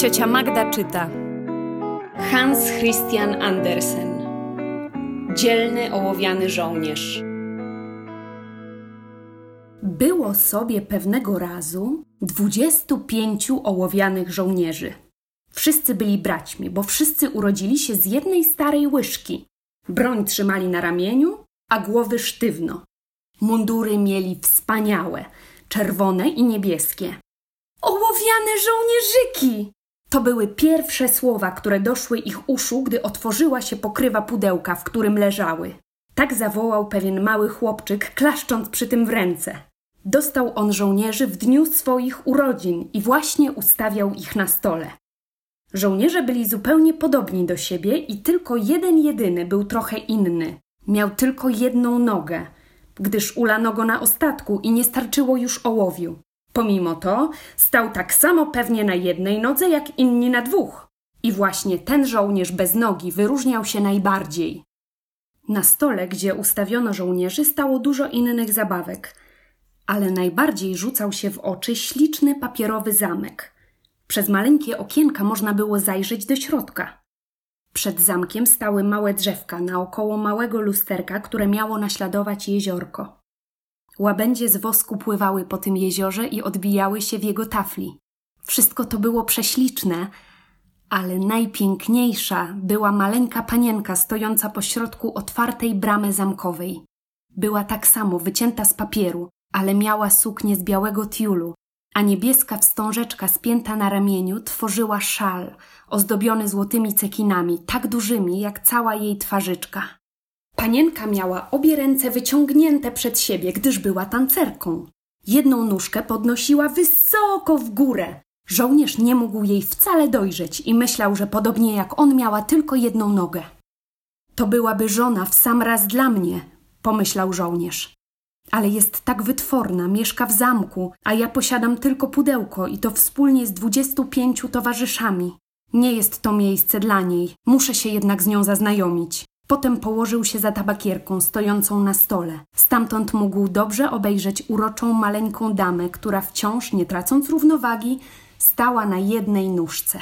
Ciocia Magda czyta. Hans Christian Andersen. Dzielny ołowiany żołnierz. Było sobie pewnego razu dwudziestu pięciu ołowianych żołnierzy. Wszyscy byli braćmi, bo wszyscy urodzili się z jednej starej łyżki. Broń trzymali na ramieniu, a głowy sztywno. Mundury mieli wspaniałe, czerwone i niebieskie. Ołowiane żołnierzyki! To były pierwsze słowa, które doszły ich uszu, gdy otworzyła się pokrywa pudełka, w którym leżały. Tak zawołał pewien mały chłopczyk, klaszcząc przy tym w ręce. Dostał on żołnierzy w dniu swoich urodzin i właśnie ustawiał ich na stole. Żołnierze byli zupełnie podobni do siebie i tylko jeden jedyny był trochę inny. Miał tylko jedną nogę, gdyż ulano go na ostatku i nie starczyło już ołowiu. Pomimo to stał tak samo pewnie na jednej nodze jak inni na dwóch. I właśnie ten żołnierz bez nogi wyróżniał się najbardziej. Na stole, gdzie ustawiono żołnierzy, stało dużo innych zabawek, ale najbardziej rzucał się w oczy śliczny papierowy zamek. Przez maleńkie okienka można było zajrzeć do środka. Przed zamkiem stały małe drzewka naokoło małego lusterka, które miało naśladować jeziorko. Łabędzie z wosku pływały po tym jeziorze i odbijały się w jego tafli. Wszystko to było prześliczne, ale najpiękniejsza była maleńka panienka stojąca pośrodku otwartej bramy zamkowej. Była tak samo wycięta z papieru, ale miała suknię z białego tiulu, a niebieska wstążeczka spięta na ramieniu tworzyła szal, ozdobiony złotymi cekinami, tak dużymi jak cała jej twarzyczka. Panienka miała obie ręce wyciągnięte przed siebie, gdyż była tancerką. Jedną nóżkę podnosiła wysoko w górę. Żołnierz nie mógł jej wcale dojrzeć i myślał, że podobnie jak on miała tylko jedną nogę. To byłaby żona w sam raz dla mnie, pomyślał żołnierz. Ale jest tak wytworna, mieszka w zamku, a ja posiadam tylko pudełko i to wspólnie z dwudziestu pięciu towarzyszami. Nie jest to miejsce dla niej, muszę się jednak z nią zaznajomić. Potem położył się za tabakierką stojącą na stole. Stamtąd mógł dobrze obejrzeć uroczą maleńką damę, która wciąż, nie tracąc równowagi, stała na jednej nóżce.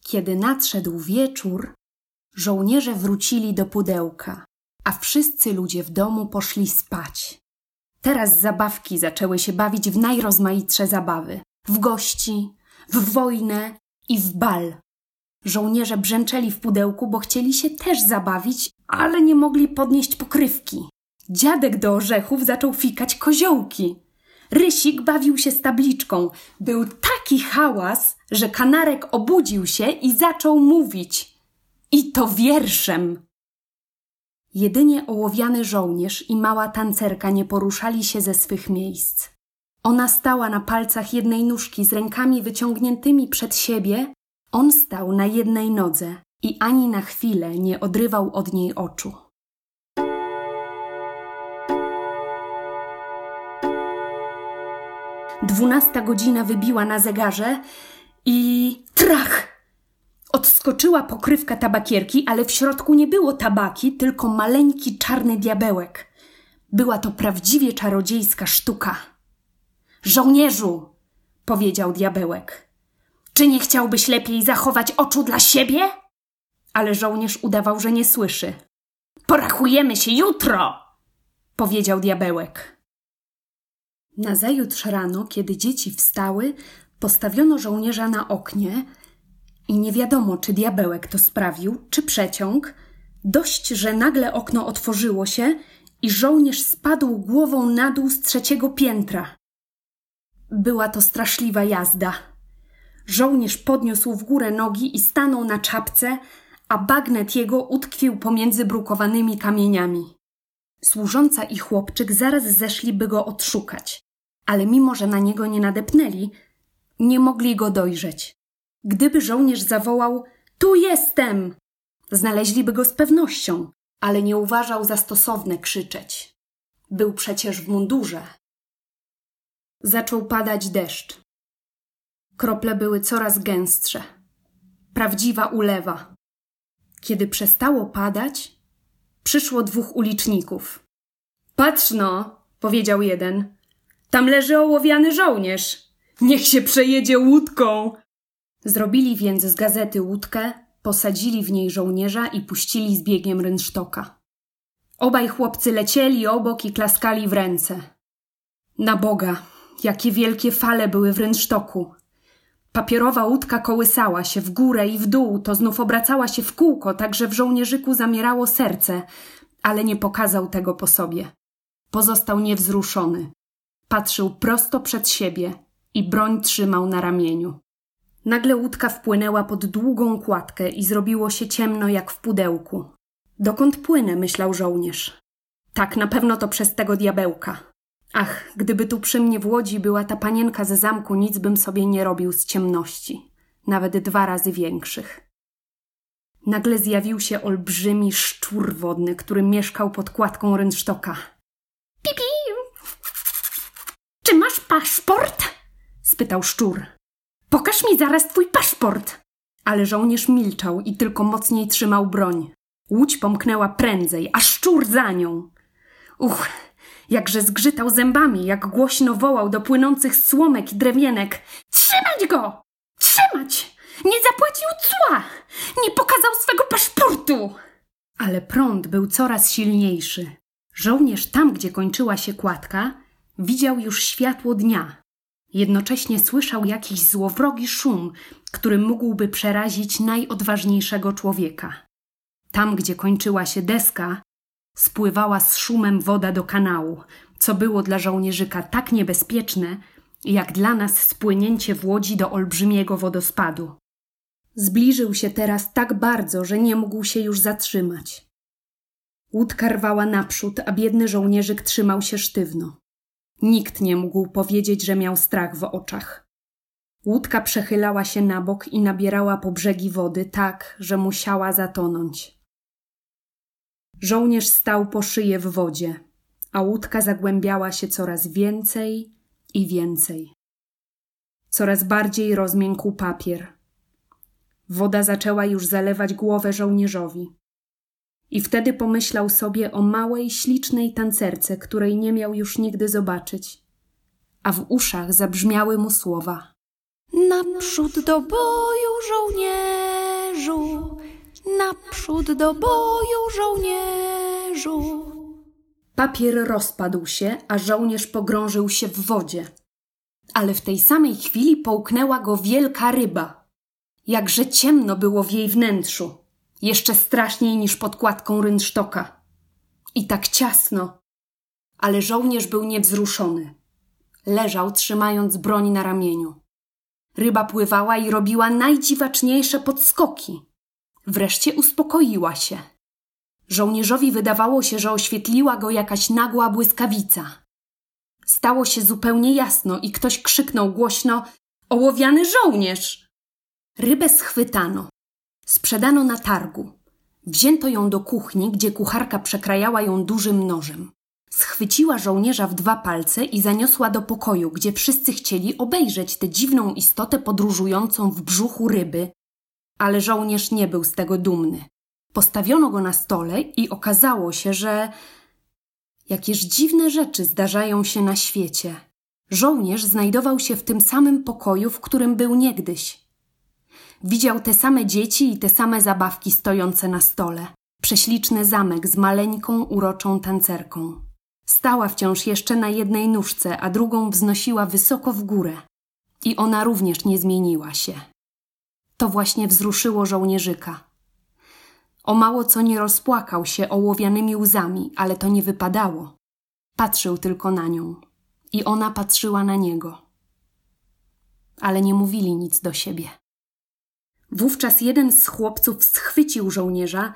Kiedy nadszedł wieczór, żołnierze wrócili do pudełka, a wszyscy ludzie w domu poszli spać. Teraz zabawki zaczęły się bawić w najrozmaitsze zabawy: w gości, w wojnę i w bal. Żołnierze brzęczeli w pudełku, bo chcieli się też zabawić, ale nie mogli podnieść pokrywki. Dziadek do orzechów zaczął fikać koziołki. Rysik bawił się z tabliczką. Był taki hałas, że kanarek obudził się i zaczął mówić. I to wierszem. Jedynie ołowiany żołnierz i mała tancerka nie poruszali się ze swych miejsc. Ona stała na palcach jednej nóżki z rękami wyciągniętymi przed siebie, on stał na jednej nodze i ani na chwilę nie odrywał od niej oczu. Dwunasta godzina wybiła na zegarze i trach! Odskoczyła pokrywka tabakierki, ale w środku nie było tabaki, tylko maleńki czarny diabełek. Była to prawdziwie czarodziejska sztuka. Żołnierzu! powiedział diabełek. Czy nie chciałbyś lepiej zachować oczu dla siebie? Ale żołnierz udawał, że nie słyszy. Porachujemy się jutro! powiedział diabełek. Nazajutrz rano, kiedy dzieci wstały, postawiono żołnierza na oknie i nie wiadomo, czy diabełek to sprawił, czy przeciąg. Dość, że nagle okno otworzyło się i żołnierz spadł głową na dół z trzeciego piętra. Była to straszliwa jazda. Żołnierz podniósł w górę nogi i stanął na czapce, a bagnet jego utkwił pomiędzy brukowanymi kamieniami. Służąca i chłopczyk zaraz zeszliby go odszukać, ale mimo, że na niego nie nadepnęli, nie mogli go dojrzeć. Gdyby żołnierz zawołał: Tu jestem! Znaleźliby go z pewnością, ale nie uważał za stosowne krzyczeć. Był przecież w mundurze. Zaczął padać deszcz. Krople były coraz gęstsze. Prawdziwa ulewa. Kiedy przestało padać, przyszło dwóch uliczników. Patrz no, powiedział jeden. Tam leży ołowiany żołnierz. Niech się przejedzie łódką. Zrobili więc z gazety łódkę, posadzili w niej żołnierza i puścili z biegiem rynsztoka. Obaj chłopcy lecieli obok i klaskali w ręce. Na Boga, jakie wielkie fale były w rynsztoku. Papierowa łódka kołysała się w górę i w dół, to znów obracała się w kółko, tak że w żołnierzyku zamierało serce, ale nie pokazał tego po sobie. Pozostał niewzruszony. Patrzył prosto przed siebie i broń trzymał na ramieniu. Nagle łódka wpłynęła pod długą kładkę i zrobiło się ciemno jak w pudełku. Dokąd płynę, myślał żołnierz. Tak, na pewno to przez tego diabełka. Ach, gdyby tu przy mnie w łodzi była ta panienka ze zamku, nic bym sobie nie robił z ciemności, nawet dwa razy większych. Nagle zjawił się olbrzymi szczur wodny, który mieszkał pod kładką rynsztoka. Pipi! Czy masz paszport? spytał szczur. Pokaż mi zaraz twój paszport! Ale żołnierz milczał i tylko mocniej trzymał broń. Łódź pomknęła prędzej, a szczur za nią. Uch, jakże zgrzytał zębami, jak głośno wołał do płynących słomek i drewienek. Trzymać go! Trzymać! Nie zapłacił cła! Nie pokazał swego paszportu! Ale prąd był coraz silniejszy. Żołnierz tam, gdzie kończyła się kładka, widział już światło dnia. Jednocześnie słyszał jakiś złowrogi szum, który mógłby przerazić najodważniejszego człowieka. Tam, gdzie kończyła się deska, spływała z szumem woda do kanału, co było dla żołnierzyka tak niebezpieczne, jak dla nas spłynięcie w łodzi do olbrzymiego wodospadu. Zbliżył się teraz tak bardzo, że nie mógł się już zatrzymać. Łódka rwała naprzód, a biedny żołnierzyk trzymał się sztywno. Nikt nie mógł powiedzieć, że miał strach w oczach. Łódka przechylała się na bok i nabierała po brzegi wody tak, że musiała zatonąć. Żołnierz stał po szyję w wodzie, a łódka zagłębiała się coraz więcej i więcej. Coraz bardziej rozmiękł papier. Woda zaczęła już zalewać głowę żołnierzowi. I wtedy pomyślał sobie o małej, ślicznej tancerce, której nie miał już nigdy zobaczyć. A w uszach zabrzmiały mu słowa: Naprzód do boju, żołnierzu! Naprzód do boju, żołnierzu! Papier rozpadł się, a żołnierz pogrążył się w wodzie. Ale w tej samej chwili połknęła go wielka ryba. Jakże ciemno było w jej wnętrzu jeszcze straszniej niż podkładką rynsztoka. I tak ciasno. Ale żołnierz był niewzruszony. Leżał, trzymając broń na ramieniu. Ryba pływała i robiła najdziwaczniejsze podskoki. Wreszcie uspokoiła się. Żołnierzowi wydawało się, że oświetliła go jakaś nagła błyskawica. Stało się zupełnie jasno i ktoś krzyknął głośno: Ołowiany żołnierz! Rybę schwytano. Sprzedano na targu. Wzięto ją do kuchni, gdzie kucharka przekrajała ją dużym nożem. Schwyciła żołnierza w dwa palce i zaniosła do pokoju, gdzie wszyscy chcieli obejrzeć tę dziwną istotę podróżującą w brzuchu ryby. Ale żołnierz nie był z tego dumny. Postawiono go na stole i okazało się, że jakież dziwne rzeczy zdarzają się na świecie. Żołnierz znajdował się w tym samym pokoju, w którym był niegdyś. Widział te same dzieci i te same zabawki stojące na stole. Prześliczny zamek z maleńką, uroczą tancerką. Stała wciąż jeszcze na jednej nóżce, a drugą wznosiła wysoko w górę. I ona również nie zmieniła się. To właśnie wzruszyło żołnierzyka. O mało co nie rozpłakał się ołowianymi łzami, ale to nie wypadało. Patrzył tylko na nią. I ona patrzyła na niego. Ale nie mówili nic do siebie. Wówczas jeden z chłopców schwycił żołnierza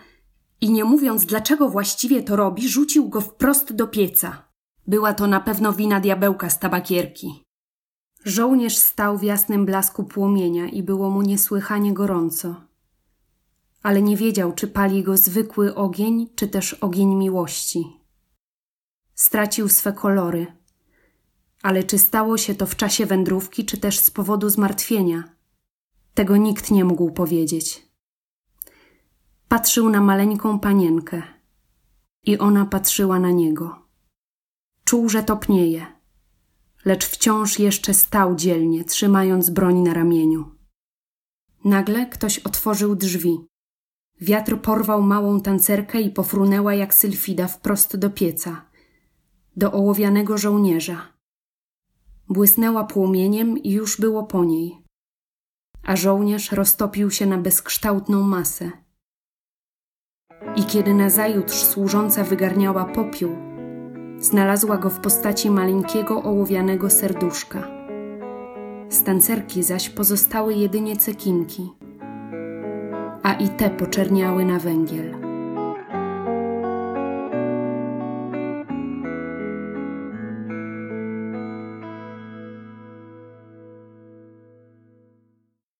i nie mówiąc dlaczego właściwie to robi, rzucił go wprost do pieca. Była to na pewno wina diabełka z tabakierki. Żołnierz stał w jasnym blasku płomienia i było mu niesłychanie gorąco. Ale nie wiedział, czy pali go zwykły ogień, czy też ogień miłości. Stracił swe kolory. Ale czy stało się to w czasie wędrówki, czy też z powodu zmartwienia – tego nikt nie mógł powiedzieć. Patrzył na maleńką panienkę i ona patrzyła na niego. Czuł, że topnieje, lecz wciąż jeszcze stał dzielnie, trzymając broń na ramieniu. Nagle ktoś otworzył drzwi. Wiatr porwał małą tancerkę i pofrunęła jak sylfida wprost do pieca, do ołowianego żołnierza. Błysnęła płomieniem i już było po niej. A żołnierz roztopił się na bezkształtną masę. I kiedy nazajutrz służąca wygarniała popiół, znalazła go w postaci maleńkiego ołowianego serduszka. Z tancerki zaś pozostały jedynie cekinki, a i te poczerniały na węgiel.